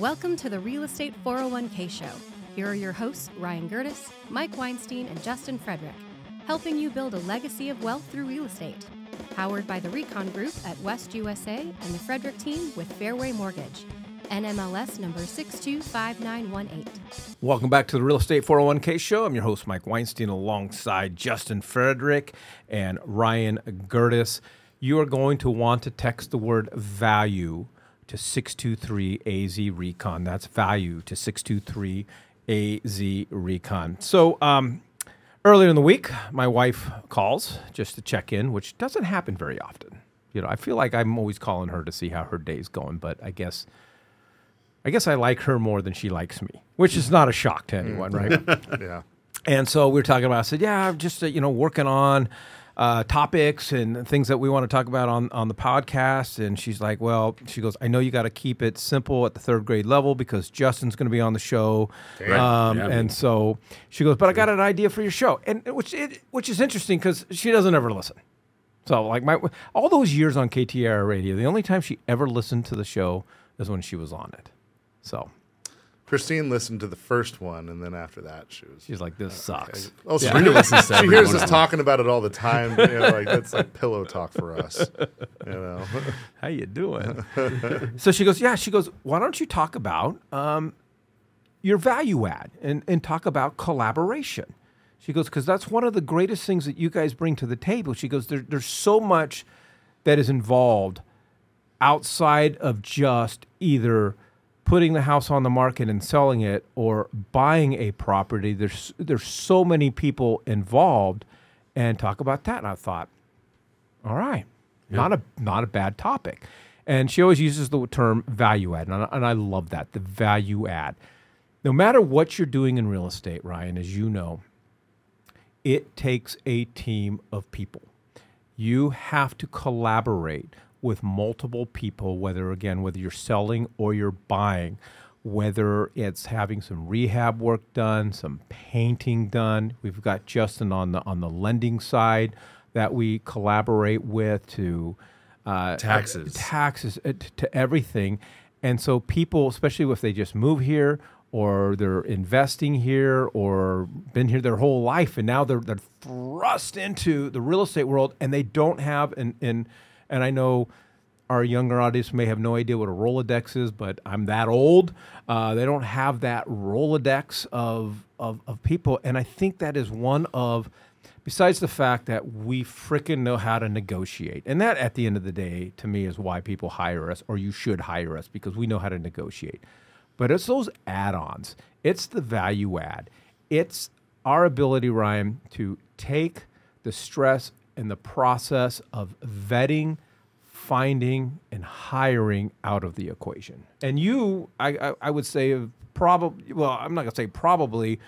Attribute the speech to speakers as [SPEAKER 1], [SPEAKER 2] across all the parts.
[SPEAKER 1] Welcome to the Real Estate 401k Show. Here are your hosts, Ryan Gerdes, Mike Weinstein, and Justin Frederick, helping you build a legacy of wealth through real estate. Powered by the Recon Group at West USA and the Frederick team with Fairway Mortgage. NMLS number 625918.
[SPEAKER 2] Welcome back to the Real Estate 401k Show. I'm your host, Mike Weinstein, alongside Justin Frederick and Ryan Gerdes. You are going to want to text the word value to 623 AZ Recon. That's value to 623 AZ Recon. So, um, earlier in the week, my wife calls just to check in, which doesn't happen very often. You know, I feel like I'm always calling her to see how her day's going, but I guess I guess I like her more than she likes me, which is not a shock to anyone, right?
[SPEAKER 3] Yeah.
[SPEAKER 2] And so we were talking about. I said, "Yeah, I'm just uh, you know working on uh, topics and things that we want to talk about on on the podcast." And she's like, "Well, she goes, I know you got to keep it simple at the third grade level because Justin's going to be on the show." Um,
[SPEAKER 3] Yeah.
[SPEAKER 2] and so she goes, "But I got an idea for your show," and which it, which is interesting because she doesn't ever listen. So like my all those years on KTR radio, the only time she ever listened to the show is when she was on it. So
[SPEAKER 3] Christine listened to the first one, and then after that, she was.
[SPEAKER 2] she's like, "This sucks."
[SPEAKER 3] Oh,
[SPEAKER 4] Yeah. Serena listens to
[SPEAKER 3] She hears us
[SPEAKER 4] of
[SPEAKER 3] talking about it all the time. You know, like that's like pillow talk for us. You know,
[SPEAKER 2] How you doing? so she goes, yeah. She goes, why don't you talk about um, your value add and, and talk about collaboration? She goes, because that's one of the greatest things that you guys bring to the table. She goes, there, there's so much that is involved outside of just either putting the house on the market and selling it or buying a property. There's there's so many people involved, and talk about that. And I thought, all right, not a not a bad topic. And she always uses the term value add, and I, and I love that the value add. No matter what you're doing in real estate, Ryan, as you know, it takes a team of people. You have to collaborate with multiple people, whether again, whether you're selling or you're buying, whether it's having some rehab work done, some painting done. We've got Justin on the on the lending side that we collaborate with to uh,
[SPEAKER 4] Taxes.
[SPEAKER 2] taxes uh, t- to everything. And so people, especially if they just move here or they're investing here or been here their whole life and now they're, they're thrust into the real estate world and they don't have an, and and I know our younger audience may have no idea what a Rolodex is, but I'm that old. Uh, they don't have that Rolodex of, of of people, and I think that is one of besides the fact that we frickin' know how to negotiate. And that, at the end of the day, to me, is why people hire us, or you should hire us, because we know how to negotiate. But it's those add ons, it's the value add, it's our ability, Ryan, to take the stress and the process of vetting, finding, and hiring out of the equation. And you, I, I, I would say, probably, well, I'm not going to say probably,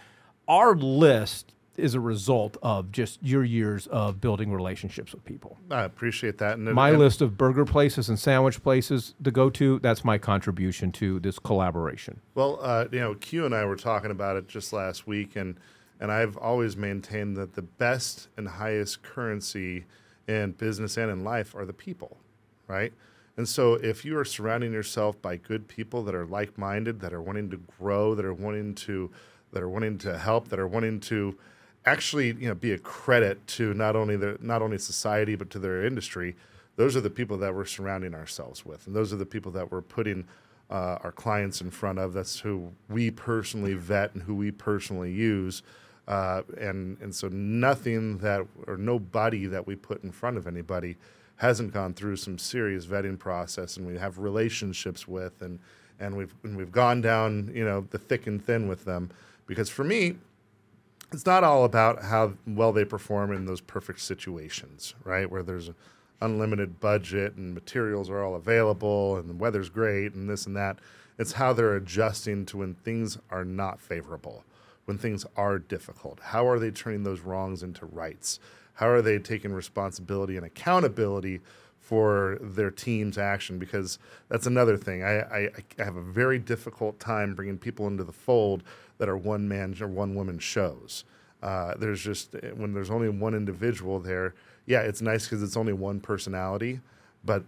[SPEAKER 2] our list is a result of just your years of building relationships with people.
[SPEAKER 3] I appreciate that. And
[SPEAKER 2] My
[SPEAKER 3] and-
[SPEAKER 2] list of burger places and sandwich places to go to, that's my contribution to this collaboration.
[SPEAKER 3] Well, uh, you know, Q and I were talking about it just last week, and and I've always maintained that the best and highest currency in business and in life are the people, right? And so, if you are surrounding yourself by good people that are like-minded, that are wanting to grow, that are wanting to, that are wanting to help, that are wanting to actually, you know, be a credit to not only the not only society but to their industry, those are the people that we're surrounding ourselves with, and those are the people that we're putting uh, our clients in front of. That's who we personally vet and who we personally use. Uh, and and so nothing that or nobody that we put in front of anybody hasn't gone through some serious vetting process, and we have relationships with, and and we've and we've gone down you know the thick and thin with them. Because for me, it's not all about how well they perform in those perfect situations, right? Where there's unlimited budget and materials are all available and the weather's great and this and that. It's how they're adjusting to when things are not favorable, when things are difficult. How are they turning those wrongs into rights? How are they taking responsibility and accountability for their team's action? Because that's another thing. I, I, I have a very difficult time bringing people into the fold that are one man or one woman shows. Uh, there's just when there's only one individual there. Yeah, it's nice because it's only one personality, but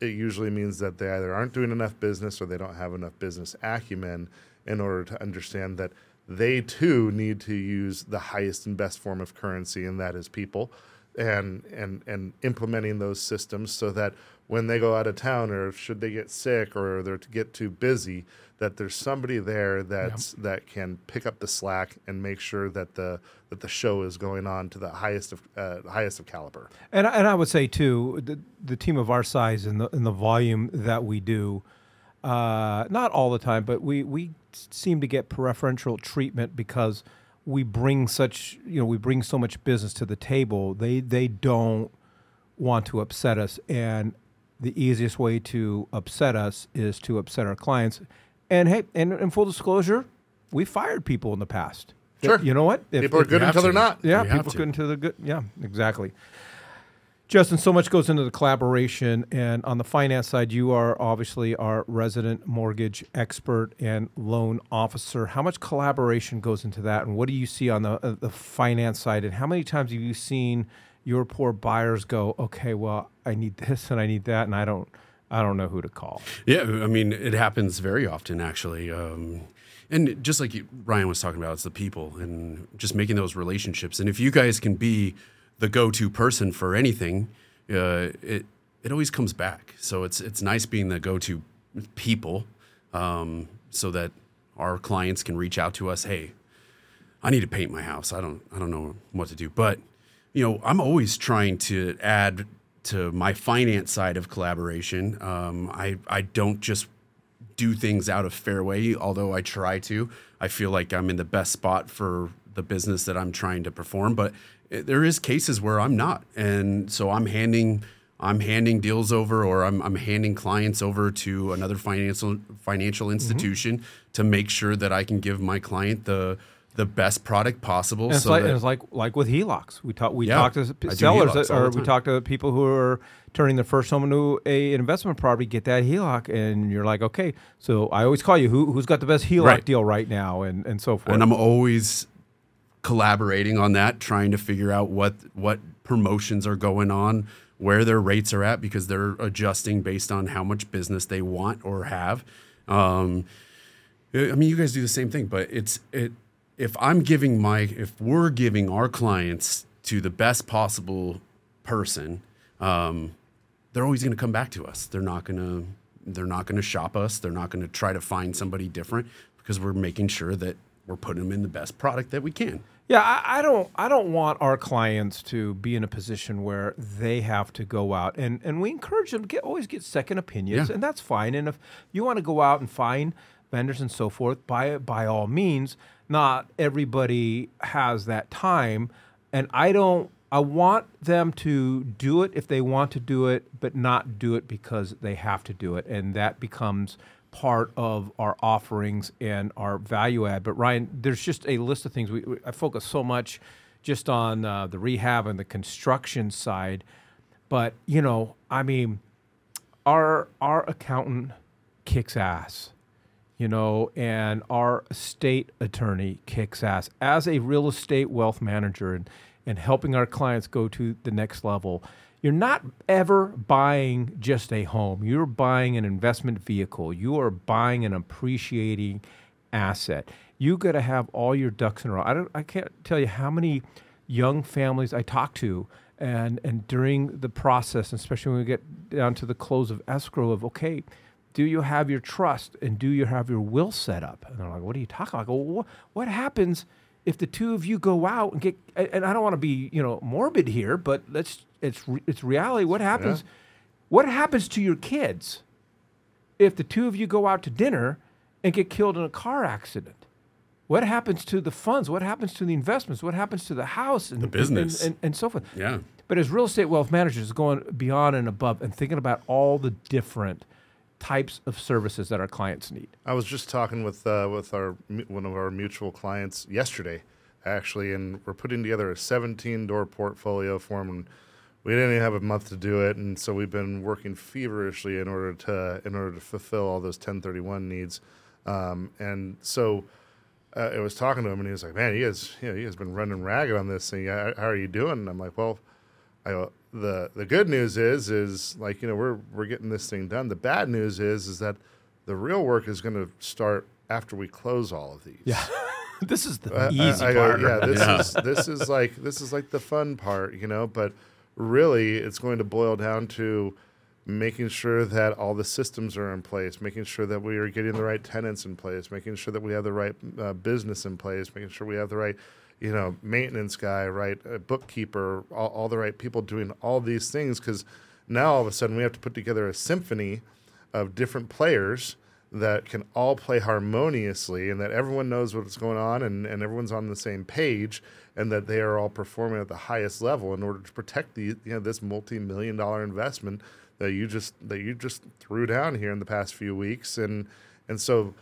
[SPEAKER 3] it usually means that they either aren't doing enough business or they don't have enough business acumen in order to understand that they too need to use the highest and best form of currency, and that is people, and and and implementing those systems so that when they go out of town or should they get sick or they're to get too busy, that there's somebody there that's yep. that can pick up the slack and make sure that the that the show is going on to the highest of uh, highest of caliber.
[SPEAKER 2] And and I would say too, the, the team of our size and the and the volume that we do, uh, not all the time, but we we seem to get preferential treatment because we bring such you know we bring so much business to the table. They they don't want to upset us and the easiest way to upset us is to upset our clients and hey, and in full disclosure, we fired people in the past.
[SPEAKER 3] Sure.
[SPEAKER 2] You know what?
[SPEAKER 3] If, people are good until they're not.
[SPEAKER 2] Yeah, you people good until they're good. Yeah, exactly. Justin, so much goes into the collaboration, and on the finance side, you are obviously our resident mortgage expert and loan officer. How much collaboration goes into that, and what do you see on the uh, the finance side? And how many times have you seen your poor buyers go, "Okay, well, I need this and I need that, and I don't." I don't know who to call.
[SPEAKER 4] Yeah, I mean, it happens very often, actually. Um, and just like Ryan was talking about, it's the people and just making those relationships. And if you guys can be the go-to person for anything, uh, it it always comes back. So it's it's nice being the go-to people, um, so that our clients can reach out to us. Hey, I need to paint my house. I don't I don't know what to do, but you know, I'm always trying to add to my finance side of collaboration. Um, I I don't just do things out of fairway, although I try to. I feel like I'm in the best spot for the business that I'm trying to perform, but it, there is cases where I'm not, and so I'm handing I'm handing deals over, or I'm I'm handing clients over to another financial financial mm-hmm. institution mm-hmm. to make sure that I can give my client the the best product possible.
[SPEAKER 2] And it's, so like, and it's like like with HELOCs. We talk we yeah, talk to sellers or we talk to people who are turning their first home into a investment property. Get that HELOC, and you're like, okay. So I always call you. Who who's got the best HELOC right. deal right now, and and so forth.
[SPEAKER 4] And I'm always collaborating on that, trying to figure out what what promotions are going on, where their rates are at, because they're adjusting based on how much business they want or have. Um, I mean, you guys do the same thing, but it's it if I'm giving my, if we're giving our clients to the best possible person, um, they're always going to come back to us. They're not going to, they're not going to shop us. They're not going to try to find somebody different because we're making sure that we're putting them in the best product that we can.
[SPEAKER 2] Yeah, I, I, don't. I don't want our clients to be in a position where they have to go out and and we encourage them to get always get second opinions, yeah. and that's fine. And if you want to go out and find vendors and so forth, by by all means not everybody has that time and i don't i want them to do it if they want to do it but not do it because they have to do it and that becomes part of our offerings and our value add. But ryan there's just a list of things. We, we i focus so much just on uh, the rehab and the construction side. But you know i mean our our accountant kicks ass you know, and our estate attorney kicks ass. As a real estate wealth manager and, and helping our clients go to the next level. You're not ever buying just a home. You're buying an investment vehicle. You are buying an appreciating asset. You got to have all your ducks in a row. I don't. I can't tell you how many young families I talk to, and and during the process, especially when we get down to the close of escrow, of okay, do you have your trust and do you have your will set up? And they're like, what are you talking about? I go, well, what happens if the two of you go out and get, and I don't want to be, you know, morbid here, but let's, it's, it's reality. What happens, yeah. what happens to your kids if the two of you go out to dinner and get killed in a car accident? What happens to the funds? What happens to the investments? What happens to the house and
[SPEAKER 4] the business
[SPEAKER 2] and, and, and so forth?
[SPEAKER 4] Yeah.
[SPEAKER 2] But as real estate wealth managers, going beyond and above and thinking about all the different – types of services that our clients need.
[SPEAKER 3] I was just talking with uh, with our one of our mutual clients yesterday, actually, and we're putting together a 17 door portfolio for them. We didn't even have a month to do it, and so we've been working feverishly in order to in order to fulfill all those 1031 needs. Um, and so uh, I was talking to him, and he was like, "Man, he has you know, he has been running ragged on this thing. How, how are you doing?" And I'm like, "Well." I, the the good news is is like you know we're we're getting this thing done. The bad news is is that the real work is going to start after we close all of these.
[SPEAKER 2] Yeah. this is the
[SPEAKER 3] I- I-
[SPEAKER 2] easy
[SPEAKER 3] I go,
[SPEAKER 2] part.
[SPEAKER 3] yeah, this
[SPEAKER 4] Yeah.
[SPEAKER 3] is this is like this is like the fun part, you know. But really, it's going to boil down to making sure that all the systems are in place, making sure that we are getting the right tenants in place, making sure that we have the right uh, business in place, making sure we have the right, you know, maintenance guy, right, uh, bookkeeper, all, all the right people doing all these things. Because now all of a sudden we have to put together a symphony of different players that can all play harmoniously and that everyone knows what's going on and, and everyone's on the same page and that they are all performing at the highest level in order to protect the you know this multi-million dollar investment that you just that you just threw down here in the past few weeks and and so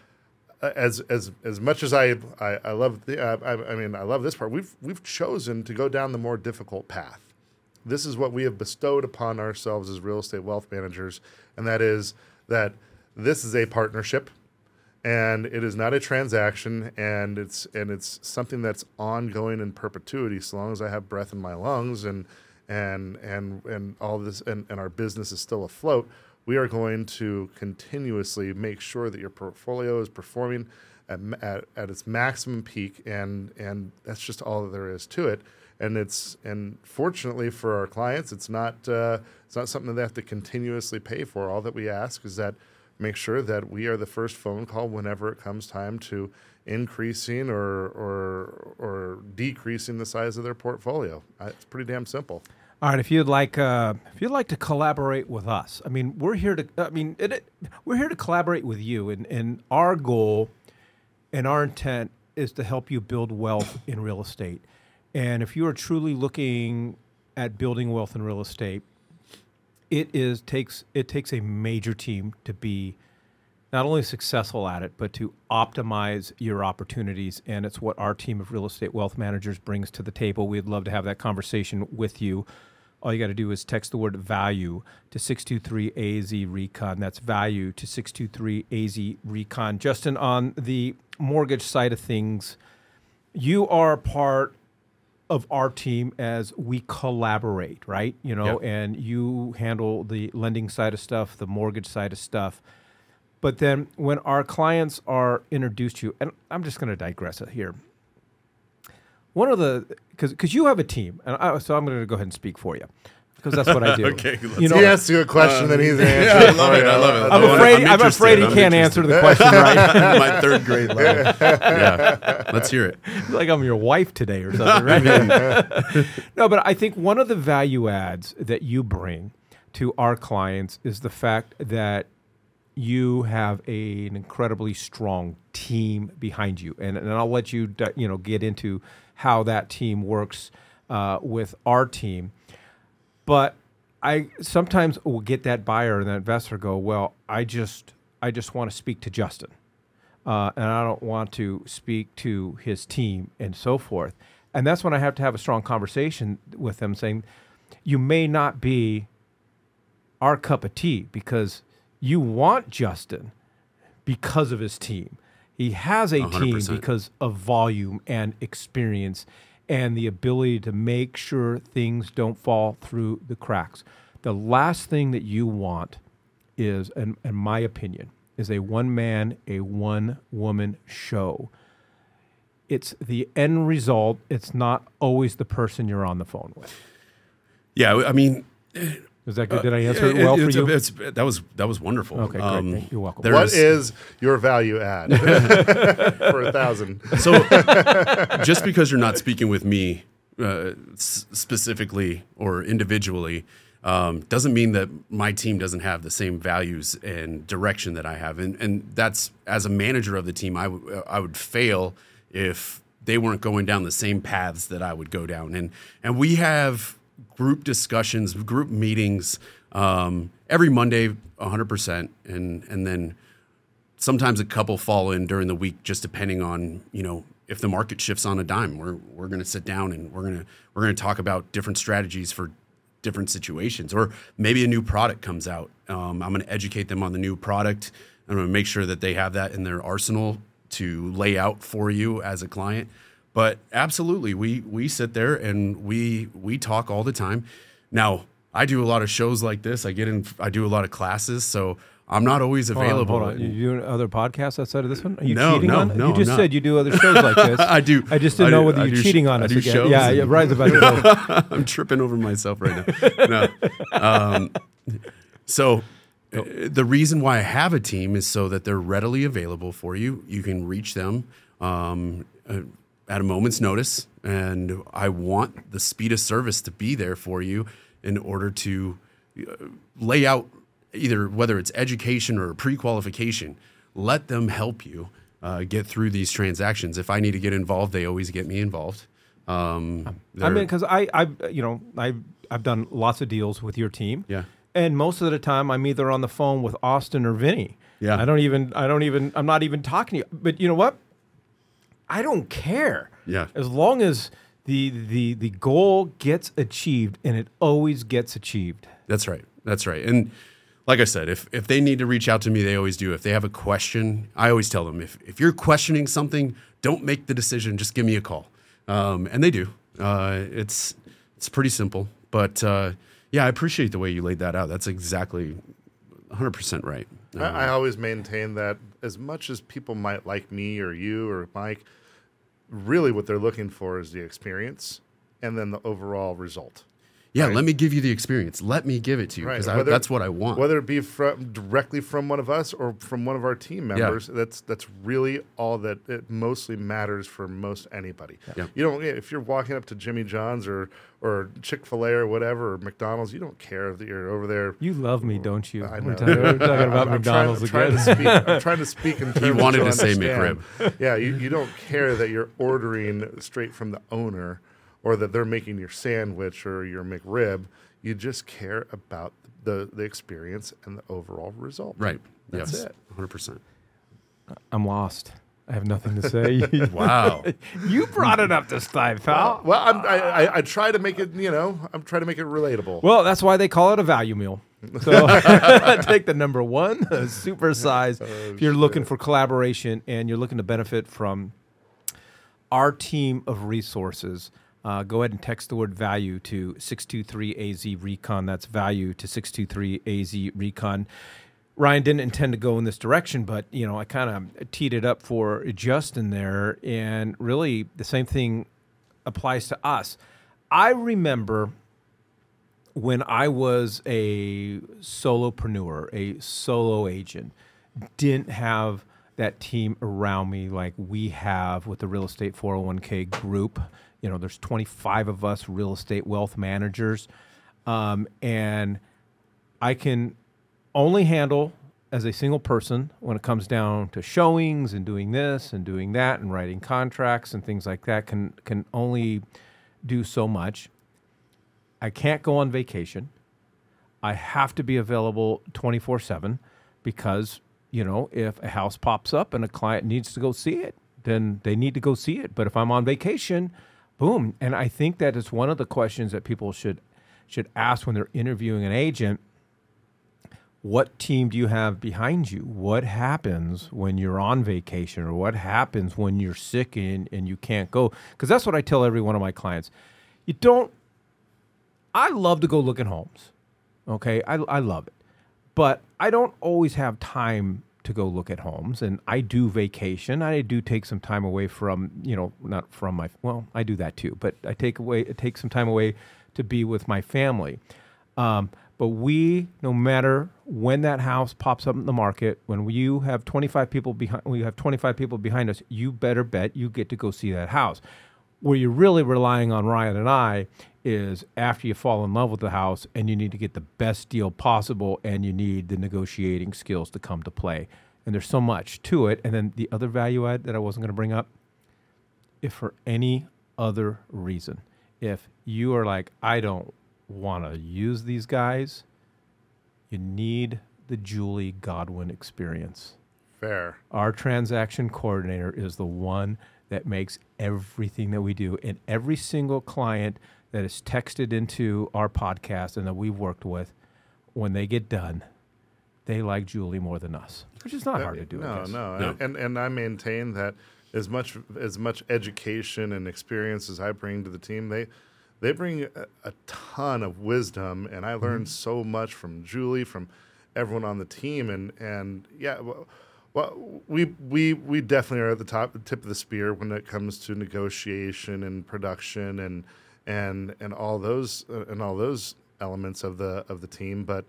[SPEAKER 3] as as as much as I I, I love the uh, I, I mean I love this part we've we've chosen to go down the more difficult path this is what we have bestowed upon ourselves as real estate wealth managers, and that is that this is a partnership, and it is not a transaction, and it's and it's something that's ongoing in perpetuity, so long as I have breath in my lungs, and and and and all this, and, and our business is still afloat. We are going to continuously make sure that your portfolio is performing at, at, at its maximum peak, and and that's just all that there is to it and it's and fortunately for our clients, it's not uh, it's not something that they have to continuously pay for. All that we ask is that make sure that we are the first phone call whenever it comes time to increasing or or or decreasing the size of their portfolio. Uh, It's pretty damn simple.
[SPEAKER 2] All right, if you'd like, uh, if you'd like to collaborate with us, I mean, we're here to. I mean, it, it, we're here to collaborate with you, and, and our goal and our intent is to help you build wealth in real estate. And if you are truly looking at building wealth in real estate, it is takes it takes a major team to be not only successful at it, but to optimize your opportunities. And it's what our team of real estate wealth managers brings to the table. We'd love to have that conversation with you. All you got to do is text the word value to 623 AZ Recon. That's value to 623 AZ Recon. Justin, on the mortgage side of things, you are part of our team as we collaborate, right? You know,
[SPEAKER 4] Yep.
[SPEAKER 2] and you handle the lending side of stuff, the mortgage side of stuff. But then when our clients are introduced to you, and I'm just going to digress here. One of the because because you have a team, and I, so I'm going to go ahead and speak for you because that's what I do.
[SPEAKER 4] Okay,
[SPEAKER 2] you know,
[SPEAKER 3] he asks you a question, then he's um, answering.
[SPEAKER 4] yeah, I love it, I love it.
[SPEAKER 2] I'm
[SPEAKER 4] I'm
[SPEAKER 2] afraid. I'm,
[SPEAKER 4] interested,
[SPEAKER 2] afraid he
[SPEAKER 4] I'm
[SPEAKER 2] can't
[SPEAKER 4] interested.
[SPEAKER 2] answer the question right.
[SPEAKER 4] My third grade level. Yeah, let's hear it.
[SPEAKER 2] It's like I'm your wife today or something, right? no, but I think one of the value adds that you bring to our clients is the fact that you have a, an incredibly strong team behind you, and, and I'll let you you know get into how that team works uh, with our team. But I sometimes will get that buyer and that investor go, well, I just I just want to speak to Justin uh, and I don't want to speak to his team and so forth. And that's when I have to have a strong conversation with them, saying, "You may not be our cup of tea because you want Justin because of his team. He has a team
[SPEAKER 4] 100%.
[SPEAKER 2] because of volume and experience and the ability to make sure things don't fall through the cracks. The last thing that you want is, in, in my opinion, is a one man, a one woman show. It's the end result. It's not always the person you're on the phone with.
[SPEAKER 4] Yeah, I mean,
[SPEAKER 2] Is that good? Did I answer it
[SPEAKER 4] it-
[SPEAKER 2] well for
[SPEAKER 4] it's,
[SPEAKER 2] you?
[SPEAKER 4] it's, that was that was wonderful.
[SPEAKER 2] Okay, great. Thank- you're welcome.
[SPEAKER 4] there
[SPEAKER 3] What
[SPEAKER 4] is-
[SPEAKER 3] is your value add for a thousand?
[SPEAKER 4] So, just because you're not speaking with me uh, s- specifically or individually, um, doesn't mean that my team doesn't have the same values and direction that I have. And, and that's as a manager of the team, I, w- I would fail if they weren't going down the same paths that I would go down. And, and we have group discussions, group meetings um, every Monday, 100%. And, and then sometimes a couple fall in during the week just depending on you know if the market shifts on a dime. We're we're going to sit down and we're going to we're going to talk about different strategies for different situations. Or maybe a new product comes out. Um, i'm going to educate them on the new product. I'm going to make sure that they have that in their arsenal to lay out for you as a client but absolutely we we sit there and we we talk all the time now I do a lot of shows like this. I get in. I do a lot of classes, so I'm not always
[SPEAKER 2] Hold on,
[SPEAKER 4] available.
[SPEAKER 2] hold on. You doing other podcasts outside of this one? Are you
[SPEAKER 4] No,
[SPEAKER 2] cheating
[SPEAKER 4] no,
[SPEAKER 2] on?
[SPEAKER 4] no,
[SPEAKER 2] you just said you do other shows like this.
[SPEAKER 4] I do.
[SPEAKER 2] I just didn't
[SPEAKER 4] I
[SPEAKER 2] know
[SPEAKER 4] do-
[SPEAKER 2] whether
[SPEAKER 4] I
[SPEAKER 2] you're
[SPEAKER 4] do sh-
[SPEAKER 2] cheating on us
[SPEAKER 4] do
[SPEAKER 2] again. Yeah, yeah. Ryan's about go.
[SPEAKER 4] I'm tripping over myself right now. No. Um, so uh, the reason why I have a team is so that they're readily available for you. You can reach them um, uh, at a moment's notice, and I want the speed of service to be there for you in order to uh, lay out either whether it's education or pre-qualification. Let them help you uh, get through these transactions. If I need to get involved, they always get me involved. Um,
[SPEAKER 2] I mean, because I, I, you know, I, I've done lots of deals with your team.
[SPEAKER 4] Yeah.
[SPEAKER 2] And most of the time, I'm either on the phone with Austin or Vinny.
[SPEAKER 4] Yeah.
[SPEAKER 2] I don't even, I don't even, I'm not even talking to you. But you know what? I don't care.
[SPEAKER 4] Yeah.
[SPEAKER 2] As long as the the the goal gets achieved, and it always gets achieved.
[SPEAKER 4] That's right. That's right. And like I said, if if they need to reach out to me, they always do. If they have a question, I always tell them if if you're questioning something, don't make the decision. Just give me a call. Um, and they do. Uh, it's it's pretty simple. But uh, yeah, I appreciate the way you laid that out. That's exactly 100 percent right. Uh,
[SPEAKER 3] I, I always maintain that as much as people might like me or you or Mike, really what they're looking for is the experience and then the overall result.
[SPEAKER 4] Yeah,
[SPEAKER 3] right.
[SPEAKER 4] let me give you the experience. Let me give it to you because
[SPEAKER 3] Whether-
[SPEAKER 4] that's what I want.
[SPEAKER 3] Whether it be from directly from one of us or from one of our team members, that's that's really all that it mostly matters for most anybody.
[SPEAKER 4] Yeah.
[SPEAKER 3] You don't if you're walking up to Jimmy John's or or Chick Fil A or whatever or McDonald's, you don't care that you're over there.
[SPEAKER 2] You love me, don't you?
[SPEAKER 3] I
[SPEAKER 2] We're
[SPEAKER 3] know.
[SPEAKER 2] talking, we're talking about
[SPEAKER 3] I'm- I'm
[SPEAKER 2] McDonald's
[SPEAKER 3] trying,
[SPEAKER 2] again.
[SPEAKER 3] I'm trying, to speak, I'm trying to speak in terms
[SPEAKER 4] He wanted
[SPEAKER 3] that
[SPEAKER 4] to say
[SPEAKER 3] you'll.
[SPEAKER 4] McRib.
[SPEAKER 3] Yeah, you, you don't care that you're ordering straight from the owner or that they're making your sandwich or your McRib. You just care about the, the experience and the overall result.
[SPEAKER 4] right.
[SPEAKER 3] That's
[SPEAKER 4] yes.
[SPEAKER 3] it.
[SPEAKER 4] 100 percent.
[SPEAKER 2] I'm lost. I have nothing to say.
[SPEAKER 4] Wow.
[SPEAKER 2] you brought it up this time, pal.
[SPEAKER 3] Well, I'm, I, I, I try to make it, you know, I'm trying to make it relatable.
[SPEAKER 2] Well, that's why they call it a value meal. So take the number one, a super size. Oh, if you're looking for collaboration and you're looking to benefit from our team of resources, uh, go ahead and text the word value to 623AZ Recon. That's value to 623AZ Recon. Ryan didn't intend to go in this direction, but you know I kind of teed it up for Justin there, and really the same thing applies to us. I remember when I was a solopreneur, a solo agent, didn't have that team around me like we have with the real estate 401k group. You know, there's 25 of us real estate wealth managers, um, and I can only handle as a single person when it comes down to showings and doing this and doing that and writing contracts and things like that can can only do so much. I can't go on vacation. I have to be available 24/7 because, you know, if a house pops up and a client needs to go see it, then they need to go see it. But if I'm on vacation, boom. And I think that is one of the questions that people should should ask when they're interviewing an agent what team do you have behind you? What happens when you're on vacation or what happens when you're sick and, and you can't go? Because that's what I tell every one of my clients. You don't, I love to go look at homes. Okay. I, I love it. But I don't always have time to go look at homes. And I do vacation. I do take some time away from, you know, not from my, well, I do that too, but I take away, take some time away to be with my family. Um, but we, no matter when that house pops up in the market, when you have 25 people behind, we have 25 people behind us, you better bet you get to go see that house. Where you're really relying on Ryan and I is after you fall in love with the house and you need to get the best deal possible and you need the negotiating skills to come to play. And there's so much to it. And then the other value add that I wasn't going to bring up, if for any other reason, if you are like, I don't want to use these guys, you need the Julie Godwin experience.
[SPEAKER 3] Fair.
[SPEAKER 2] Our transaction coordinator is the one that makes everything that we do. And every single client that is texted into our podcast and that we've worked with, when they get done, they like Julie more than us, which is not uh, hard to do.
[SPEAKER 3] No, no,
[SPEAKER 4] No.
[SPEAKER 3] And and I maintain that as much as much education and experience as I bring to the team, they they bring a, a ton of wisdom, and I learned mm-hmm. so much from Julie, from everyone on the team, and and yeah. Well, well, we we we definitely are at the top, the tip of the spear when it comes to negotiation and production and and and all those uh, and all those elements of the of the team. But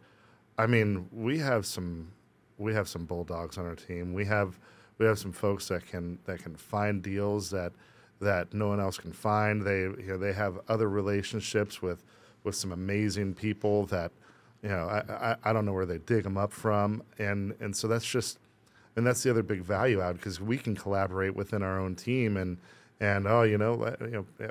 [SPEAKER 3] I mean, we have some we have some bulldogs on our team. We have we have some folks that can that can find deals that that no one else can find. They you know they have other relationships with with some amazing people that you know I, I, I don't know where they dig them up from, and and so that's just and that's the other big value add because we can collaborate within our own team and and oh you know you know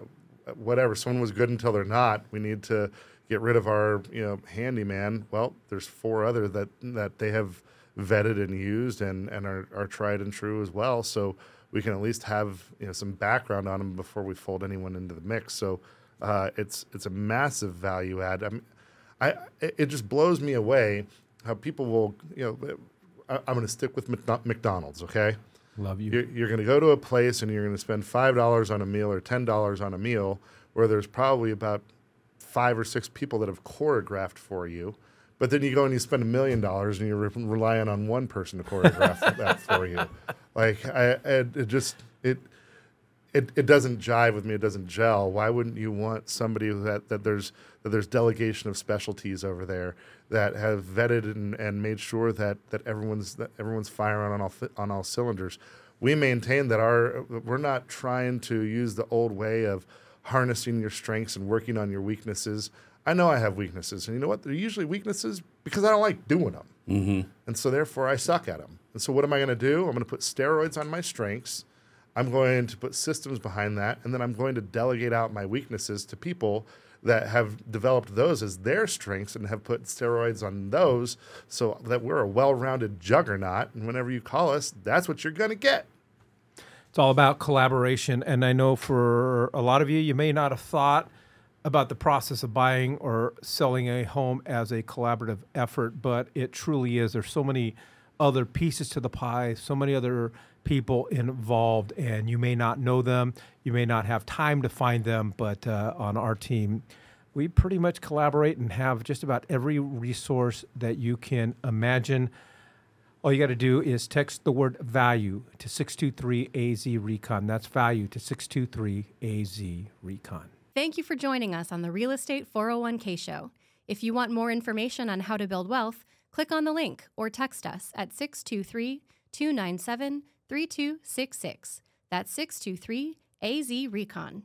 [SPEAKER 3] whatever someone was good until they're not. We need to get rid of our you know handyman. Well, there's four other that that they have vetted and used and and are, are tried and true as well. So we can at least have you know some background on them before we fold anyone into the mix. So uh, it's it's a massive value add. I, I it just blows me away how people will you know. I, I'm going to stick with McDonald's, okay?
[SPEAKER 2] Love you.
[SPEAKER 3] You're, you're going to go to a place and you're going to spend five dollars on a meal or ten dollars on a meal, where there's probably about five or six people that have choreographed for you. But then you go and you spend a million dollars and you're re- relying on one person to choreograph that for you. Like I, it, it just it, it it doesn't jive with me. It doesn't gel. Why wouldn't you want somebody that that there's that there's delegation of specialties over there that have vetted and, and made sure that that everyone's that everyone's firing on all on all cylinders. We maintain that our we're not trying to use the old way of harnessing your strengths and working on your weaknesses. I know I have weaknesses, and you know what? They're usually weaknesses because I don't like doing them,
[SPEAKER 4] mm-hmm.
[SPEAKER 3] and so therefore I suck at them. And so what am I going to do? I'm going to put steroids on my strengths. I'm going to put systems behind that, and then I'm going to delegate out my weaknesses to people that have developed those as their strengths and have put steroids on those so that we're a well-rounded juggernaut. And whenever you call us, that's what you're going to get.
[SPEAKER 2] It's all about collaboration. And I know for a lot of you, you may not have thought about the process of buying or selling a home as a collaborative effort, but it truly is. There's so many other pieces to the pie, so many other people involved, and you may not know them. You may not have time to find them, but uh, on our team, we pretty much collaborate and have just about every resource that you can imagine. All you got to do is text the word value to 623 AZ Recon. That's value to 623 AZ Recon.
[SPEAKER 1] Thank you for joining us on the Real Estate 401k show. If you want more information on how to build wealth, click on the link or text us at 623 297 3266. That's 623 AZ Recon.